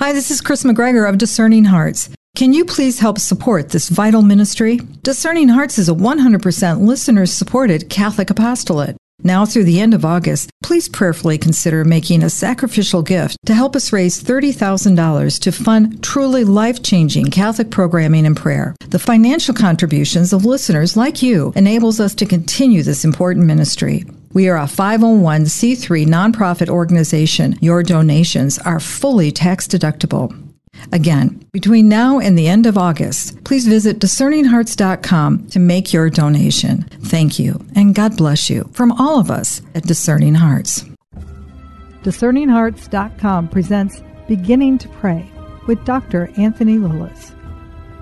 Hi, this is Chris McGregor of Discerning Hearts. Can you please help support this vital ministry? Discerning Hearts is a 100% listener supported Catholic apostolate. Now through the end of August, please prayerfully consider making a sacrificial gift to help us raise $30,000 to fund truly life changing Catholic programming and prayer. The financial contributions of listeners like you enables us to continue this important ministry. We are a 501c3 nonprofit organization. Your donations are fully tax deductible. Again, between now and the end of August, please visit discerninghearts.com to make your donation. Thank you, and God bless you from all of us at Discerning Hearts. DiscerningHearts.com presents Beginning to Pray with Dr. Anthony Lilles.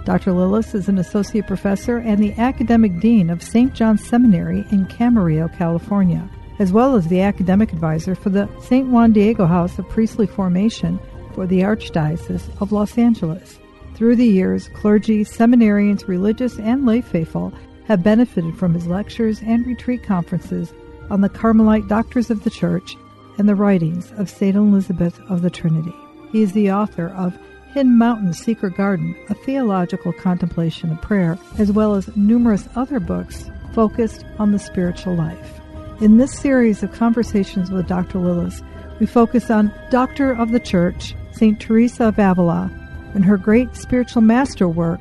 Dr. Lilles is an associate professor and the academic dean of St. John's Seminary in Camarillo, California, as well as the academic advisor for the St. Juan Diego House of Priestly Formation for the Archdiocese of Los Angeles. Through the years, clergy, seminarians, religious, and lay faithful have benefited from his lectures and retreat conferences on the Carmelite Doctors of the Church and the writings of St. Elizabeth of the Trinity. He is the author of Hidden Mountain Secret Garden, a theological contemplation of prayer, as well as numerous other books focused on the spiritual life. In this series of conversations with Dr. Lilles, we focus on Doctor of the Church, St. Teresa of Avila, and her great spiritual masterwork,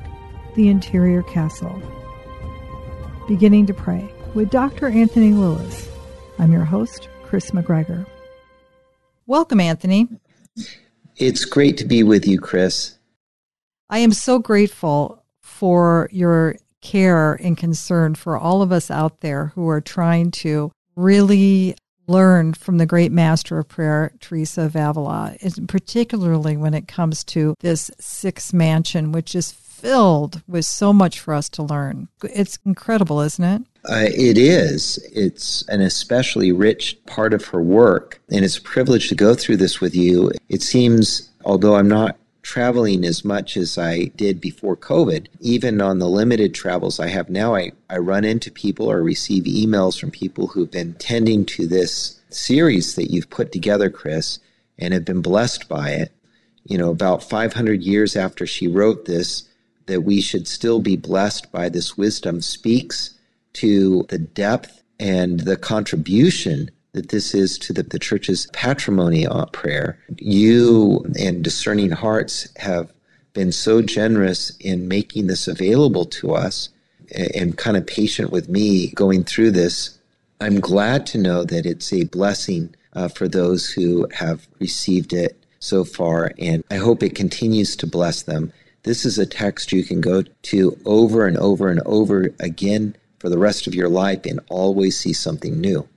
The Interior Castle. Beginning to Pray with Dr. Anthony Lilles. I'm your host, Chris McGregor. Welcome, Anthony. It's great to be with you, Chris. I am so grateful for your care and concern for all of us out there who are trying to really learn from the great master of prayer, Teresa of Avila, particularly when it comes to this sixth mansion, which is filled with so much for us to learn. It's incredible, isn't it? Uh, it is. It's an especially rich part of her work, and it's a privilege to go through this with you. It seems, although I'm not traveling as much as I did before COVID, even on the limited travels I have now, I, I run into people or receive emails from people who've been tending to this series that you've put together, Chris, and have been blessed by it. You know, about 500 years after she wrote this, that we should still be blessed by this wisdom speaks to the depth and the contribution that this is to the, the church's patrimony on prayer. You and discerning hearts have been so generous in making this available to us and, kind of patient with me going through this. I'm glad to know that it's a blessing uh, for those who have received it so far, and I hope it continues to bless them. This is a text you can go to over and over and over again for the rest of your life and always see something new.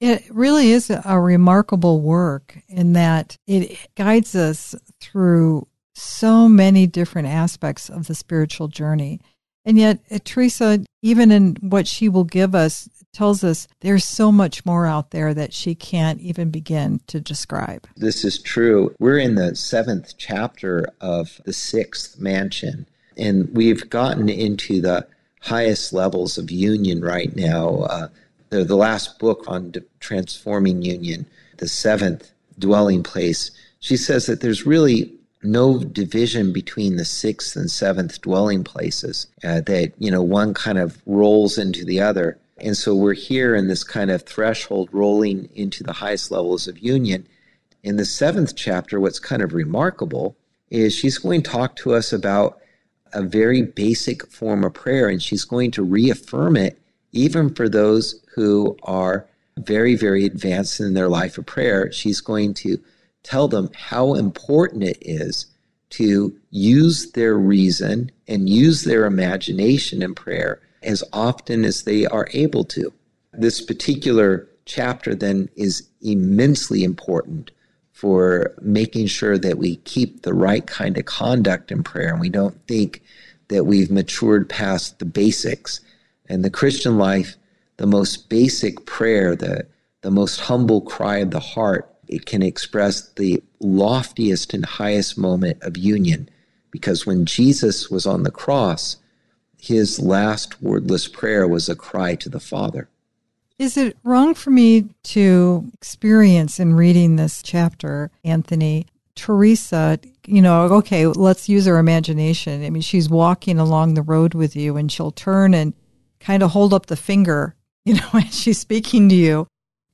It really is a remarkable work in that it guides us through so many different aspects of the spiritual journey. And yet, uh, Teresa, even in what she will give us, tells us there's so much more out there that she can't even begin to describe. This is true. We're in the seventh chapter of the sixth mansion, and we've gotten into the highest levels of union right now. Uh, the, the last book on transforming union, the seventh dwelling place, she says that there's really no division between the sixth and seventh dwelling places, uh, that, you know, one kind of rolls into the other. And so we're here in this kind of threshold rolling into the highest levels of union. In the seventh chapter, what's kind of remarkable is she's going to talk to us about a very basic form of prayer, and she's going to reaffirm it even for those who are very, very advanced in their life of prayer. She's going to tell them how important it is to use their reason and use their imagination in prayer as often as they are able to. This particular chapter then is immensely important for making sure that we keep the right kind of conduct in prayer and we don't think that we've matured past the basics. And the Christian life, the most basic prayer, the, the most humble cry of the heart, it can express the loftiest and highest moment of union. Because when Jesus was on the cross, his last wordless prayer was a cry to the Father. Is it wrong for me to experience in reading this chapter, Anthony, Teresa, you know, okay, let's use our imagination. I mean, she's walking along the road with you and she'll turn and kind of hold up the finger, you know, as she's speaking to you,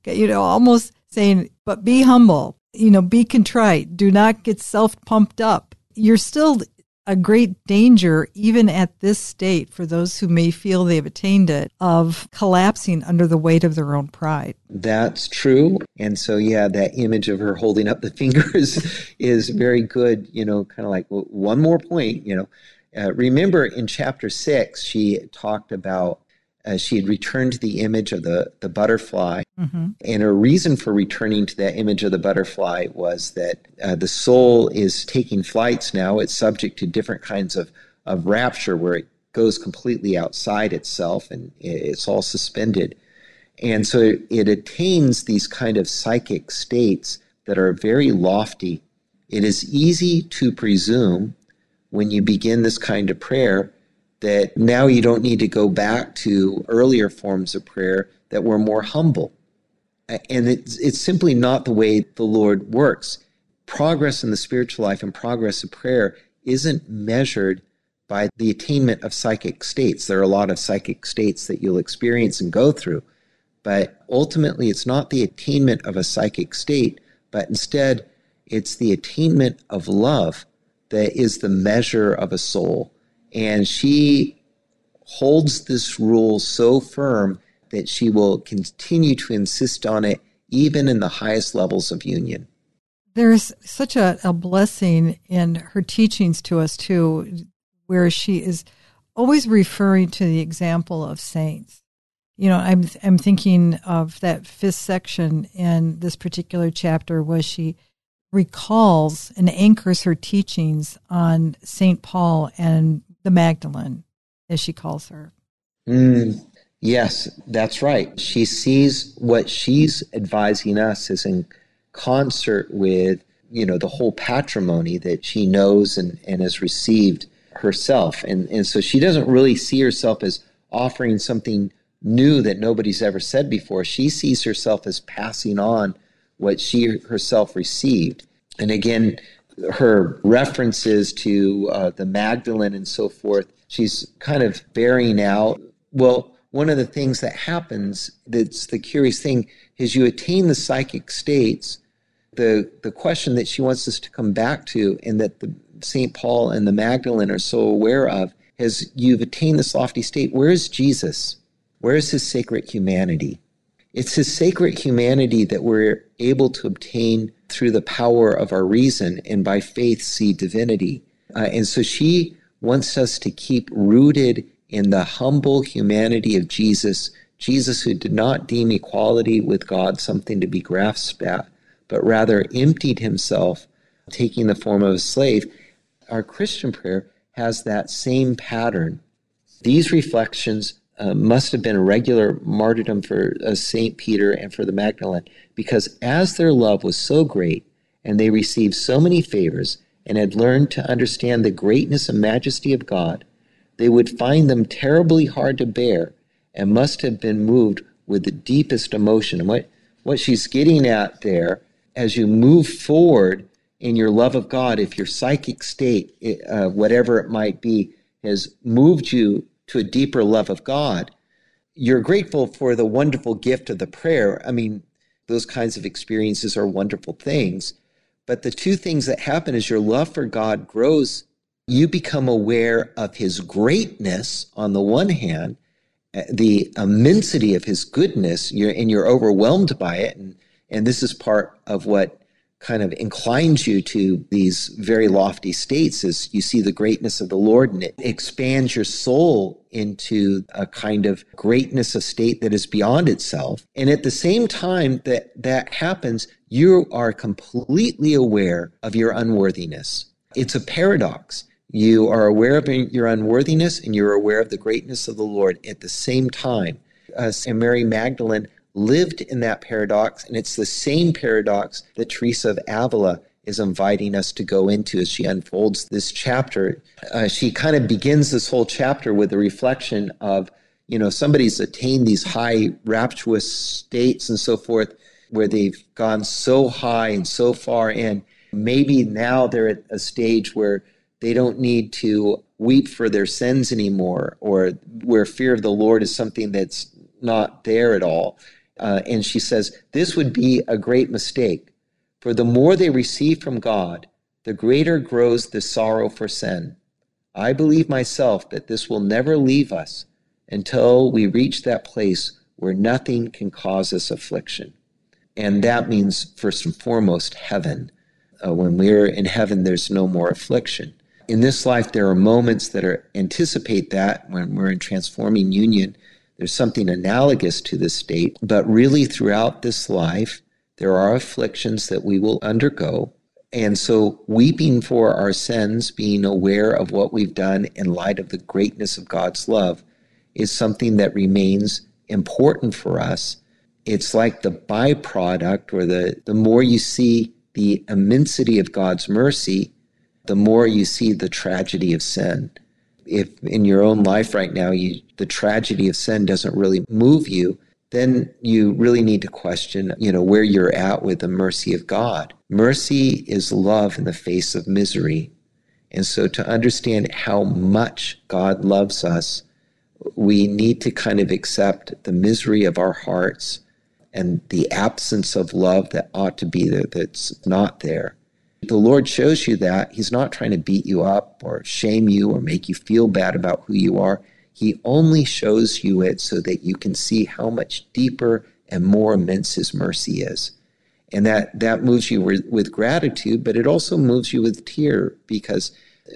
you know, almost saying, but be humble, you know, be contrite, do not get self pumped up. You're still a great danger, even at this state, for those who may feel they've attained it, of collapsing under the weight of their own pride. That's true. And so, yeah, that image of her holding up the fingers is very good, you know, kind of like well, one more point, you know. Uh, remember in chapter six, she talked about uh, she had returned to the image of the, the butterfly. Mm-hmm. And her reason for returning to that image of the butterfly was that uh, the soul is taking flights now. It's subject to different kinds of, of rapture where it goes completely outside itself and it's all suspended. And so it, it attains these kind of psychic states that are very lofty. It is easy to presume when you begin this kind of prayer that now you don't need to go back to earlier forms of prayer that were more humble. And it's, it's simply not the way the Lord works. Progress in the spiritual life and progress of prayer isn't measured by the attainment of psychic states. There are a lot of psychic states that you'll experience and go through. But ultimately, it's not the attainment of a psychic state, but instead, it's the attainment of love that is the measure of a soul. And she holds this rule so firm that she will continue to insist on it even in the highest levels of union. There's such a, a blessing in her teachings to us, too, where she is always referring to the example of saints. You know, I'm I'm thinking of that fifth section in this particular chapter where she recalls and anchors her teachings on Saint Paul and the Magdalene, as she calls her. Mm, yes, that's right. She sees what she's advising us is in concert with, you know, the whole patrimony that she knows and, and has received herself. And, and so she doesn't really see herself as offering something new that nobody's ever said before. She sees herself as passing on what she herself received. And again, her references to uh, the Magdalene and so forth, she's kind of bearing out. Well, one of the things that happens that's the curious thing is you attain the psychic states. The, the question that she wants us to come back to, and that the St. Paul and the Magdalene are so aware of, is you've attained this lofty state. Where is Jesus? Where is his sacred humanity? It's his sacred humanity that we're able to obtain through the power of our reason and by faith see divinity. Uh, and so she wants us to keep rooted in the humble humanity of Jesus, Jesus who did not deem equality with God something to be grasped at, but rather emptied himself, taking the form of a slave. Our Christian prayer has that same pattern. These reflections uh, must have been a regular martyrdom for uh, St. Peter and for the Magdalene, because as their love was so great and they received so many favors and had learned to understand the greatness and majesty of God, they would find them terribly hard to bear and must have been moved with the deepest emotion. And what, what she's getting at there, as you move forward in your love of God, if your psychic state, uh, whatever it might be, has moved you to a deeper love of God, you're grateful for the wonderful gift of the prayer. I mean, those kinds of experiences are wonderful things. But the two things that happen is your love for God grows. You become aware of his greatness on the one hand, uh, the immensity of his goodness, you're, and you're overwhelmed by it. And, and this is part of what kind of inclines you to these very lofty states as you see the greatness of the Lord and it expands your soul into a kind of greatness, of state that is beyond itself. And at the same time that that happens, you are completely aware of your unworthiness. It's a paradox. You are aware of your unworthiness and you're aware of the greatness of the Lord at the same time. Uh, and Mary Magdalene lived in that paradox, and it's the same paradox that Teresa of Avila is inviting us to go into as she unfolds this chapter. Uh, she kind of begins this whole chapter with a reflection of, you know, somebody's attained these high rapturous states and so forth, where they've gone so high and so far in. maybe now they're at a stage where they don't need to weep for their sins anymore, or where fear of the Lord is something that's not there at all. Uh, and she says, This would be a great mistake. For the more they receive from God, the greater grows the sorrow for sin. I believe myself that this will never leave us until we reach that place where nothing can cause us affliction. And that means, first and foremost, heaven. Uh, when we're in heaven, there's no more affliction. In this life, there are moments that are anticipate that when we're in transforming union. There's something analogous to this state, but really throughout this life, there are afflictions that we will undergo. And so, weeping for our sins, being aware of what we've done in light of the greatness of God's love, is something that remains important for us. It's like the byproduct, or the, the more you see the immensity of God's mercy, the more you see the tragedy of sin. If in your own life right now, you, the tragedy of sin doesn't really move you, then you really need to question, you know, where you're at with the mercy of God. Mercy is love in the face of misery. And so to understand how much God loves us, we need to kind of accept the misery of our hearts and the absence of love that ought to be there that's not there. The Lord shows you that. He's not trying to beat you up or shame you or make you feel bad about who you are. He only shows you it so that you can see how much deeper and more immense His mercy is. And that, that moves you with, gratitude, but it also moves you with tear because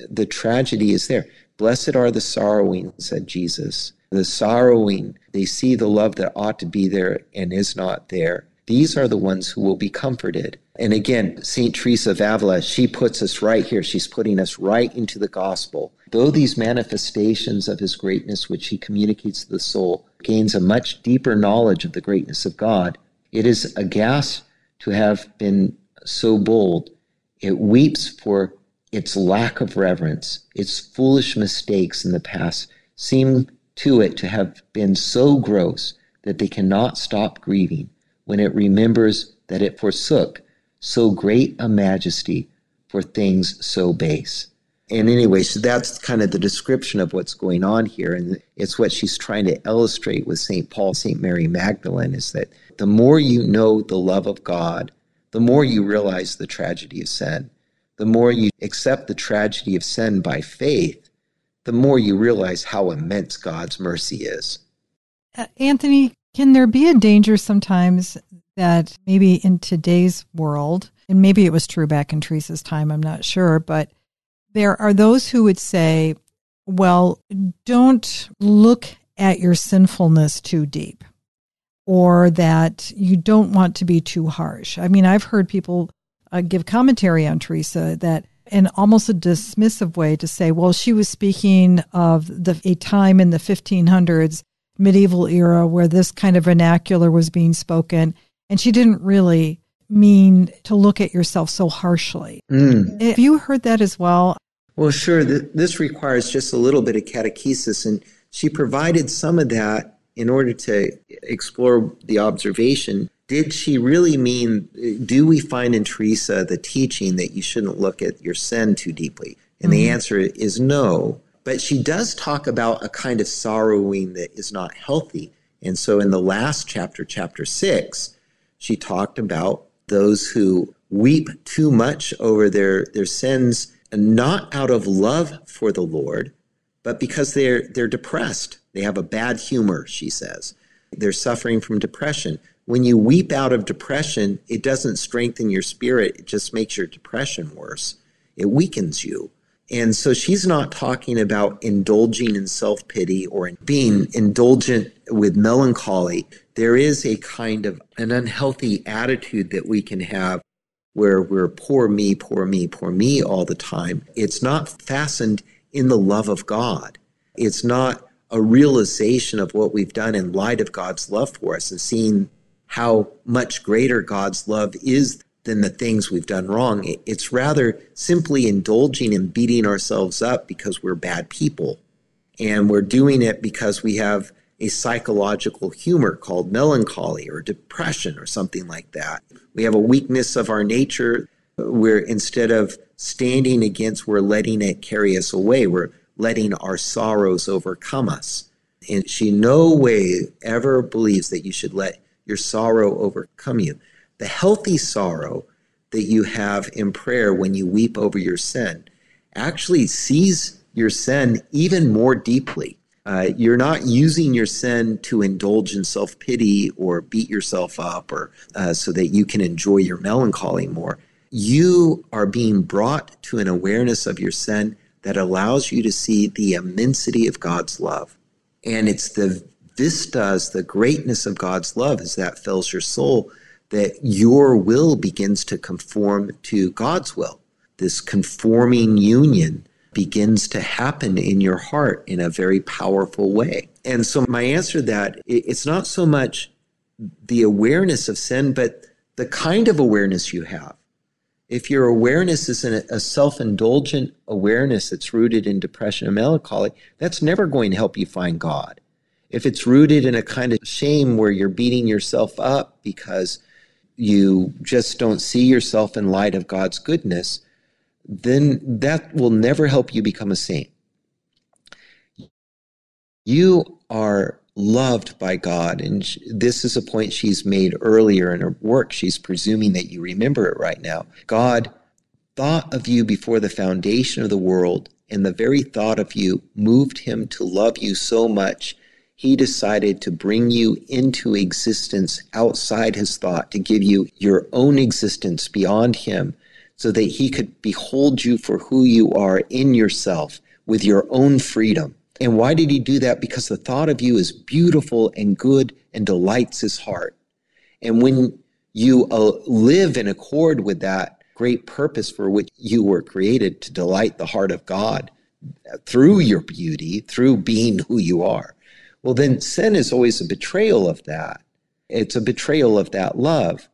the tragedy is there. Blessed are the sorrowing, said Jesus. The sorrowing, they see the love that ought to be there and is not there. These are the ones who will be comforted. And again, St. Teresa of Avila, she puts us right here. She's putting us right into the gospel. Though these manifestations of his greatness, which he communicates to the soul, gains a much deeper knowledge of the greatness of God, it is a gas to have been so bold. It weeps for its lack of reverence, its foolish mistakes in the past seem to it to have been so gross that they cannot stop grieving when it remembers that it forsook so great a majesty for things so base. And anyway, so that's kind of the description of what's going on here. And it's what she's trying to illustrate with St. Paul, St. Mary Magdalene is that the more you know the love of God, the more you realize the tragedy of sin. The more you accept the tragedy of sin by faith, the more you realize how immense God's mercy is. Uh, Anthony, can there be a danger sometimes that maybe in today's world, and maybe it was true back in Teresa's time, I'm not sure, but there are those who would say, well, don't look at your sinfulness too deep, or that you don't want to be too harsh. I mean, I've heard people uh, give commentary on Teresa that in almost a dismissive way to say, well, she was speaking of the, a time in the 1500s medieval era where this kind of vernacular was being spoken and she didn't really mean to look at yourself so harshly. Mm. Have you heard that as well? Well, sure. This requires just a little bit of catechesis, and she provided some of that in order to explore the observation. Did she really mean, do we find in Teresa the teaching that you shouldn't look at your sin too deeply? And mm-hmm. the answer is no. But she does talk about a kind of sorrowing that is not healthy. And so in the last chapter, chapter six, she talked about those who weep too much over their, their sins, and not out of love for the Lord, but because they're, they're depressed. They have a bad humor, she says. They're suffering from depression. When you weep out of depression, it doesn't strengthen your spirit, it just makes your depression worse. It weakens you. And so she's not talking about indulging in self pity or being indulgent with melancholy. There is a kind of an unhealthy attitude that we can have where we're poor me, poor me, poor me all the time. It's not fastened in the love of God. It's not a realization of what we've done in light of God's love for us and seeing how much greater God's love is than the things we've done wrong. It's rather simply indulging and beating ourselves up because we're bad people. And we're doing it because we have a psychological humor called melancholy or depression or something like that. We have a weakness of our nature We're instead of standing against, we're letting it carry us away. We're letting our sorrows overcome us. And she no way ever believes that you should let your sorrow overcome you. The healthy sorrow that you have in prayer when you weep over your sin actually sees your sin even more deeply. Uh, you're not using your sin to indulge in self pity or beat yourself up or uh, so that you can enjoy your melancholy more. You are being brought to an awareness of your sin that allows you to see the immensity of God's love. And it's the vistas, the greatness of God's love, as that fills your soul, that your will begins to conform to God's will. This conforming union begins to happen in your heart in a very powerful way. And so, my answer to that it's not so much the awareness of sin, but the kind of awareness you have. If your awareness is a self indulgent awareness that's rooted in depression and melancholy, that's never going to help you find God. If it's rooted in a kind of shame where you're beating yourself up because you just don't see yourself in light of God's goodness, then that will never help you become a saint. You are loved by God. And this is a point she's made earlier in her work. She's presuming that you remember it right now. God thought of you before the foundation of the world, and the very thought of you moved him to love you so much. He decided to bring you into existence outside his thought, to give you your own existence beyond him, so that he could behold you for who you are in yourself with your own freedom. And why did he do that? Because the thought of you is beautiful and good and delights his heart. And when you uh, live in accord with that great purpose for which you were created to delight the heart of God through your beauty, through being who you are, well, then sin is always a betrayal of that. It's a betrayal of that love.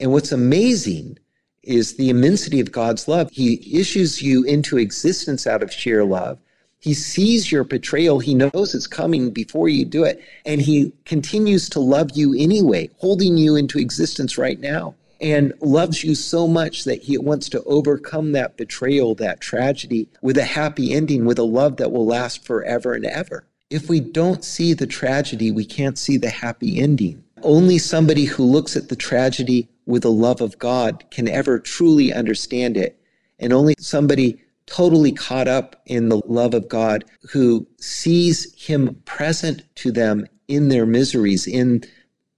And what's amazing is the immensity of God's love. He issues you into existence out of sheer love. He sees your betrayal. He knows it's coming before you do it. And he continues to love you anyway, holding you into existence right now and loves you so much that he wants to overcome that betrayal, that tragedy with a happy ending, with a love that will last forever and ever. If we don't see the tragedy, we can't see the happy ending. Only somebody who looks at the tragedy with the love of God can ever truly understand it. And only somebody totally caught up in the love of God, who sees Him present to them in their miseries, in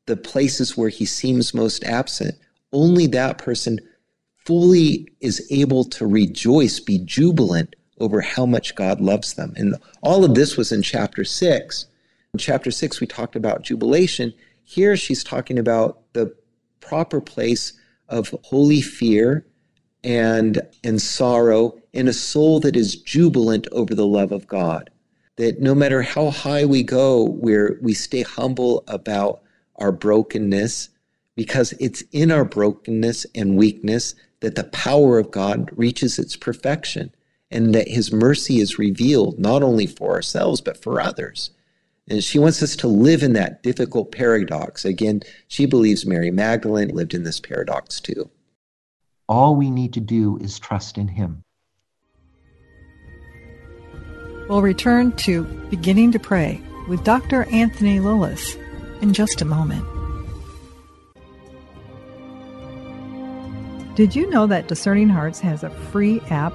the places where He seems most absent. Only that person fully is able to rejoice, be jubilant over how much God loves them. And all of this was in chapter six. In chapter six, we talked about jubilation. Here, she's talking about the proper place of holy fear and, and sorrow in a soul that is jubilant over the love of God. That no matter how high we go, where we stay humble about our brokenness, because it's in our brokenness and weakness that the power of God reaches its perfection and that his mercy is revealed not only for ourselves, but for others. And she wants us to live in that difficult paradox. Again, she believes Mary Magdalene lived in this paradox too. All we need to do is trust in Him. We'll return to Beginning to Pray with Dr. Anthony Lilles in just a moment. Did you know that Discerning Hearts has a free app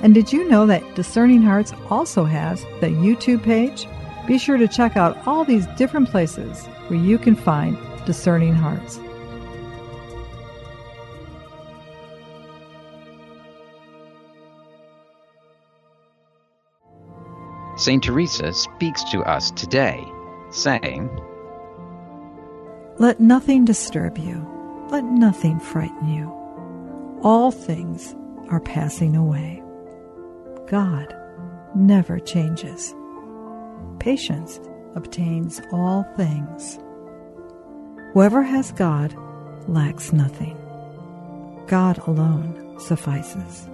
And did you know that Discerning Hearts also has the YouTube page? Be sure to check out all these different places where you can find Discerning Hearts. St. Teresa speaks to us today, saying, Let nothing disturb you, let nothing frighten you. All things are passing away. God never changes. Patience obtains all things. Whoever has God lacks nothing. God alone suffices.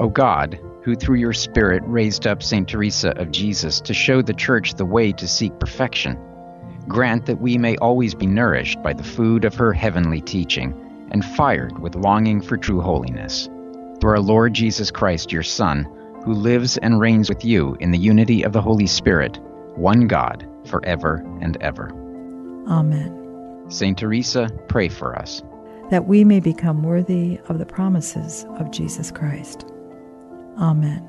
O God, who through your Spirit raised up St. Teresa of Jesus to show the Church the way to seek perfection, grant that we may always be nourished by the food of her heavenly teaching and fired with longing for true holiness. Through our Lord Jesus Christ, your Son, who lives and reigns with you in the unity of the Holy Spirit, one God, forever and ever. Amen. Saint Teresa, pray for us. That we may become worthy of the promises of Jesus Christ. Amen.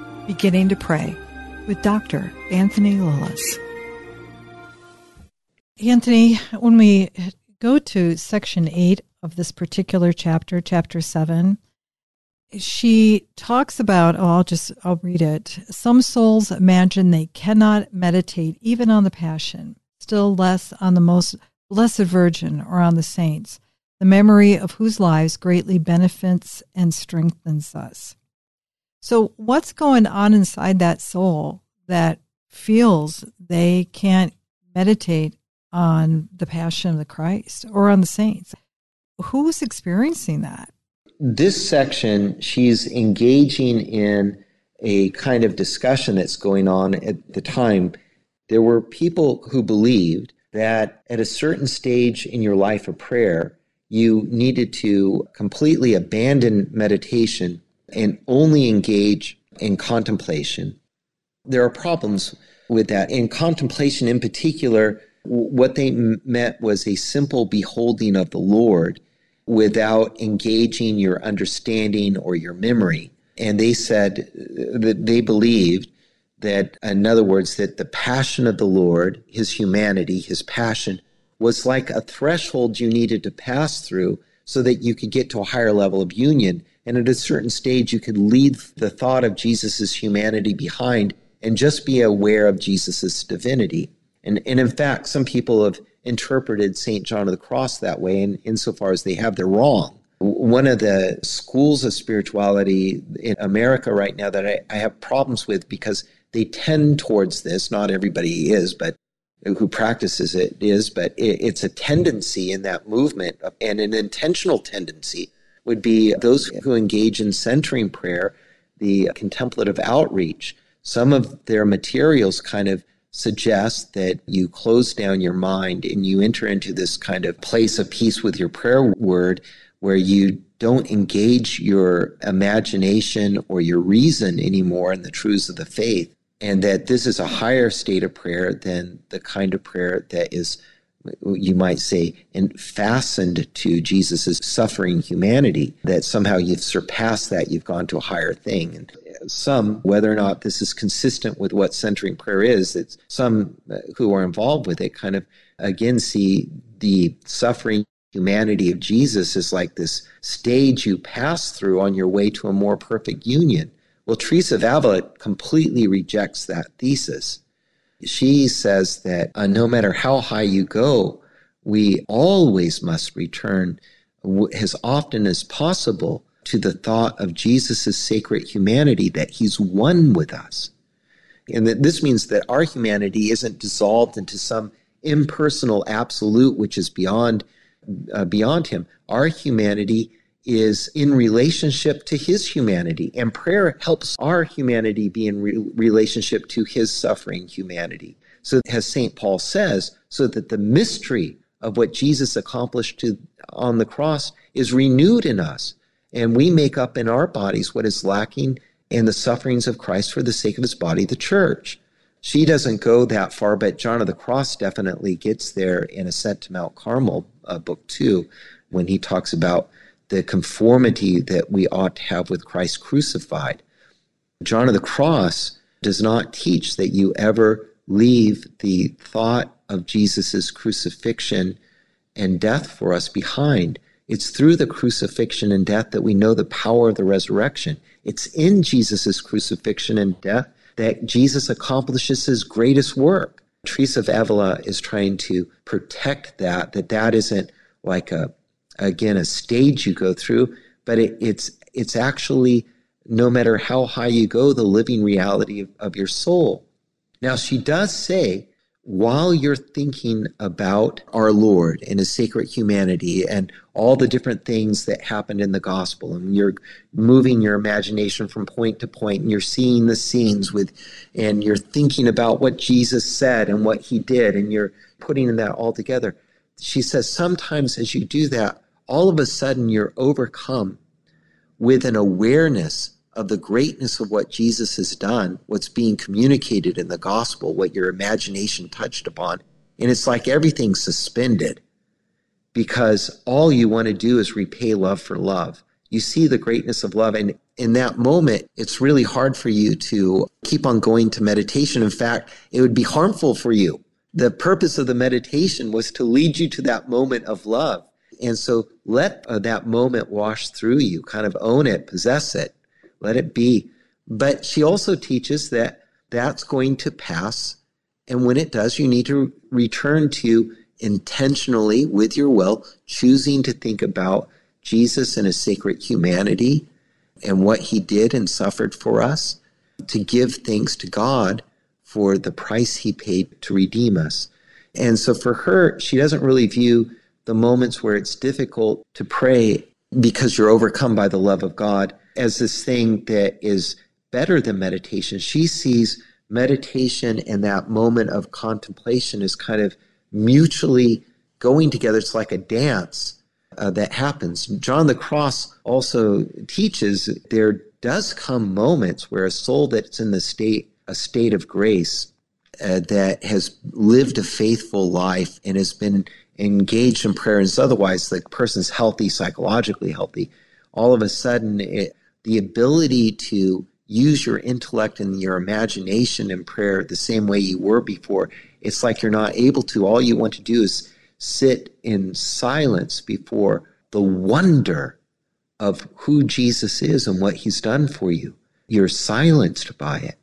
Beginning to Pray with Dr. Anthony Lilles. Anthony, when we go to section 8 of this particular chapter, chapter 7, she talks about, oh, I'll just, I'll read it. Some souls imagine they cannot meditate even on the Passion, still less on the most blessed Virgin or on the saints, the memory of whose lives greatly benefits and strengthens us. So, what's going on inside that soul that feels they can't meditate on the passion of the Christ or on the saints? Who's experiencing that? This section, she's engaging in a kind of discussion that's going on at the time. There were people who believed that at a certain stage in your life of prayer, you needed to completely abandon meditation and only engage in contemplation. There are problems with that. In contemplation, in particular, what they meant was a simple beholding of the Lord without engaging your understanding or your memory. And they said uh, that they believed that, in other words, that the passion of the Lord, his humanity, his passion, was like a threshold you needed to pass through so that you could get to a higher level of union. And at a certain stage, you could leave the thought of Jesus' humanity behind and just be aware of Jesus' divinity. And, and in fact, some people have interpreted St. John of the Cross that way, and insofar as they have, they're wrong. One of the schools of spirituality in America right now that I, I have problems with because they tend towards this, not everybody is, but who practices it is, but it, it's a tendency in that movement and an intentional tendency would be those who engage in centering prayer, the contemplative outreach. Some of their materials kind of suggest that you close down your mind and you enter into this kind of place of peace with your prayer word where you don't engage your imagination or your reason anymore in the truths of the faith. And that this is a higher state of prayer than the kind of prayer that is, you might say, and fastened to Jesus' suffering humanity, that somehow you've surpassed that, you've gone to a higher thing. And some, whether or not this is consistent with what centering prayer is, it's some uh, who are involved with it kind of again see the suffering humanity of Jesus as like this stage you pass through on your way to a more perfect union. Well, Teresa of Avila completely rejects that thesis. She says that uh, no matter how high you go, we always must return as often as possible to the thought of Jesus' sacred humanity, that he's one with us. And that this means that our humanity isn't dissolved into some impersonal absolute which is beyond uh, beyond him. Our humanity is in relationship to his humanity, and prayer helps our humanity be in re- relationship to his suffering humanity. So, as St. Paul says, so that the mystery of what Jesus accomplished to, on the cross is renewed in us, and we make up in our bodies what is lacking in the sufferings of Christ for the sake of his body, the church. She doesn't go that far, but John of the Cross definitely gets there in Ascent to Mount Carmel, uh, book two, when he talks about the conformity that we ought to have with Christ crucified. John of the Cross does not teach that you ever leave the thought of Jesus' crucifixion and death for us behind. It's through the crucifixion and death that we know the power of the resurrection. It's in Jesus' crucifixion and death that Jesus accomplishes his greatest work. Teresa of Avila is trying to protect that, that that isn't like a, again, a stage you go through, but it, it's, it's actually, no matter how high you go, the living reality of, of your soul. Now, she does say, while you're thinking about our Lord and his sacred humanity and all the different things that happened in the gospel, and you're moving your imagination from point to point, and you're seeing the scenes with, and you're thinking about what Jesus said and what he did, and you're putting that all together. She says, sometimes as you do that, all of a sudden you're overcome with an awareness of the greatness of what Jesus has done, what's being communicated in the gospel, what your imagination touched upon. And it's like everything's suspended because all you want to do is repay love for love. You see the greatness of love. And in that moment, it's really hard for you to keep on going to meditation. In fact, it would be harmful for you. The purpose of the meditation was to lead you to that moment of love. And so let uh, that moment wash through you, kind of own it, possess it let it be. But she also teaches that that's going to pass. And when it does, you need to return to intentionally, with your will, choosing to think about Jesus and his sacred humanity and what he did and suffered for us, to give thanks to God for the price he paid to redeem us. And so for her, she doesn't really view the moments where it's difficult to pray because you're overcome by the love of God as this thing that is better than meditation. She sees meditation and that moment of contemplation as kind of mutually going together. It's like a dance uh, that happens. John the Cross also teaches there does come moments where a soul that's in the state a state of grace uh, that has lived a faithful life and has been engaged in prayer is otherwise the person's healthy psychologically healthy all of a sudden it, the ability to use your intellect and your imagination in prayer the same way you were before. It's like you're not able to. All you want to do is sit in silence before the wonder of who Jesus is and what he's done for you. You're silenced by it.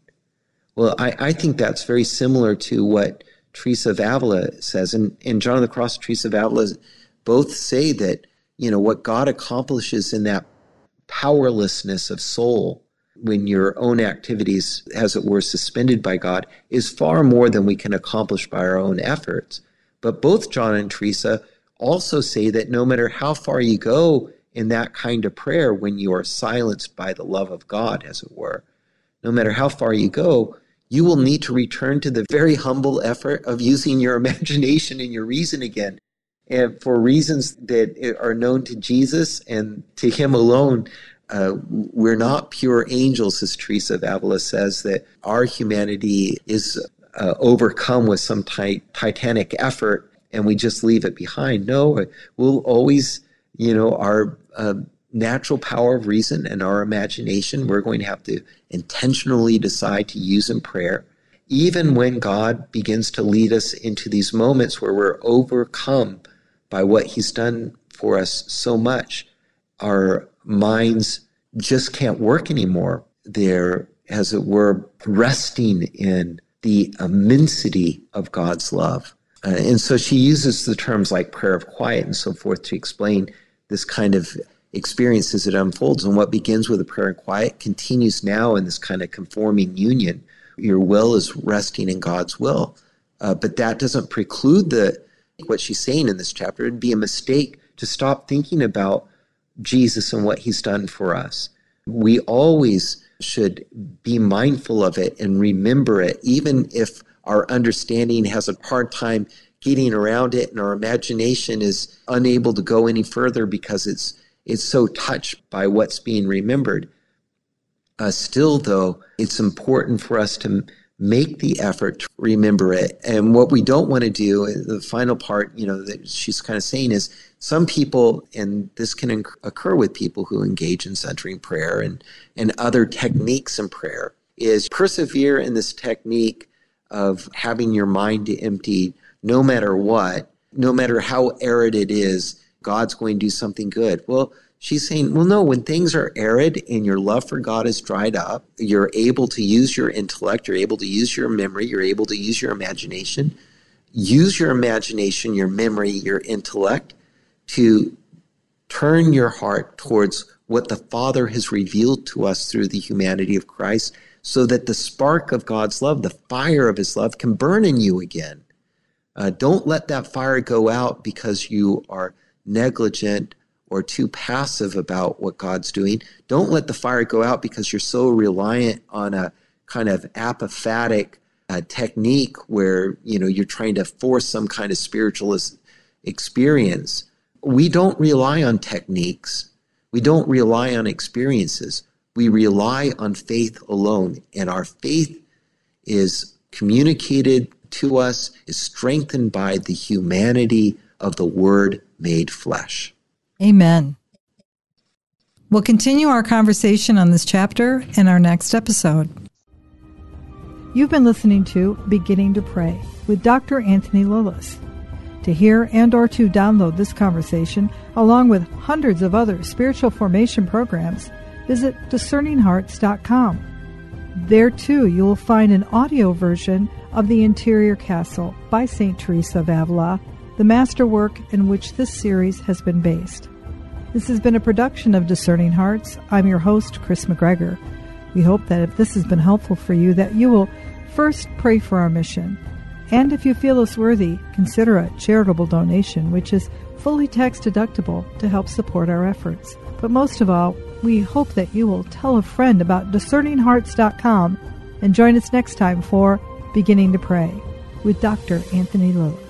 Well, I, I think that's very similar to what Teresa of Avila says. And, and John of the Cross, Teresa of Avila both say that, you know, what God accomplishes in that powerlessness of soul when your own activities, as it were, suspended by God, is far more than we can accomplish by our own efforts. But both John and Teresa also say that no matter how far you go in that kind of prayer, when you are silenced by the love of God, as it were, no matter how far you go, you will need to return to the very humble effort of using your imagination and your reason again and for reasons that are known to Jesus and to Him alone. Uh, we're not pure angels, as Teresa of Avila says, that our humanity is uh, overcome with some ti- titanic effort and we just leave it behind. No, we'll always, you know, our uh, natural power of reason and our imagination, we're going to have to intentionally decide to use in prayer. Even when God begins to lead us into these moments where we're overcome by what he's done for us so much, our minds just can't work anymore. They're, as it were, resting in the immensity of God's love. Uh, and so she uses the terms like prayer of quiet and so forth to explain this kind of experience as it unfolds. And what begins with a prayer in quiet continues now in this kind of conforming union your will is resting in God's will. Uh, but that doesn't preclude the what she's saying in this chapter. It'd be a mistake to stop thinking about Jesus and what he's done for us. We always should be mindful of it and remember it, even if our understanding has a hard time getting around it and our imagination is unable to go any further because it's it's so touched by what's being remembered. Uh, still, though, it's important for us to make the effort to remember it. And what we don't want to do, the final part, you know, that she's kind of saying is some people, and this can occur with people who engage in centering prayer and, and other techniques in prayer, is persevere in this technique of having your mind empty no matter what, no matter how arid it is, God's going to do something good. Well, She's saying, well, no, when things are arid and your love for God is dried up, you're able to use your intellect, you're able to use your memory, you're able to use your imagination. Use your imagination, your memory, your intellect to turn your heart towards what the Father has revealed to us through the humanity of Christ so that the spark of God's love, the fire of his love, can burn in you again. Uh, don't let that fire go out because you are negligent or too passive about what God's doing. Don't let the fire go out because you're so reliant on a kind of apophatic uh, technique where you know you're trying to force some kind of spiritualist experience. We don't rely on techniques. We don't rely on experiences. We rely on faith alone, and our faith is communicated to us, is strengthened by the humanity of the Word made flesh. Amen. We'll continue our conversation on this chapter in our next episode. You've been listening to Beginning to Pray with Dr. Anthony Lilles. To hear and or to download this conversation along with hundreds of other spiritual formation programs, visit discerninghearts.com. There too you will find an audio version of The Interior Castle by St. Teresa of Avila the masterwork in which this series has been based. This has been a production of Discerning Hearts. I'm your host, Kris McGregor. We hope that if this has been helpful for you, that you will first pray for our mission. And if you feel us worthy, consider a charitable donation, which is fully tax deductible to help support our efforts. But most of all, we hope that you will tell a friend about discerninghearts.com and join us next time for Beginning to Pray with Dr. Anthony Lilles.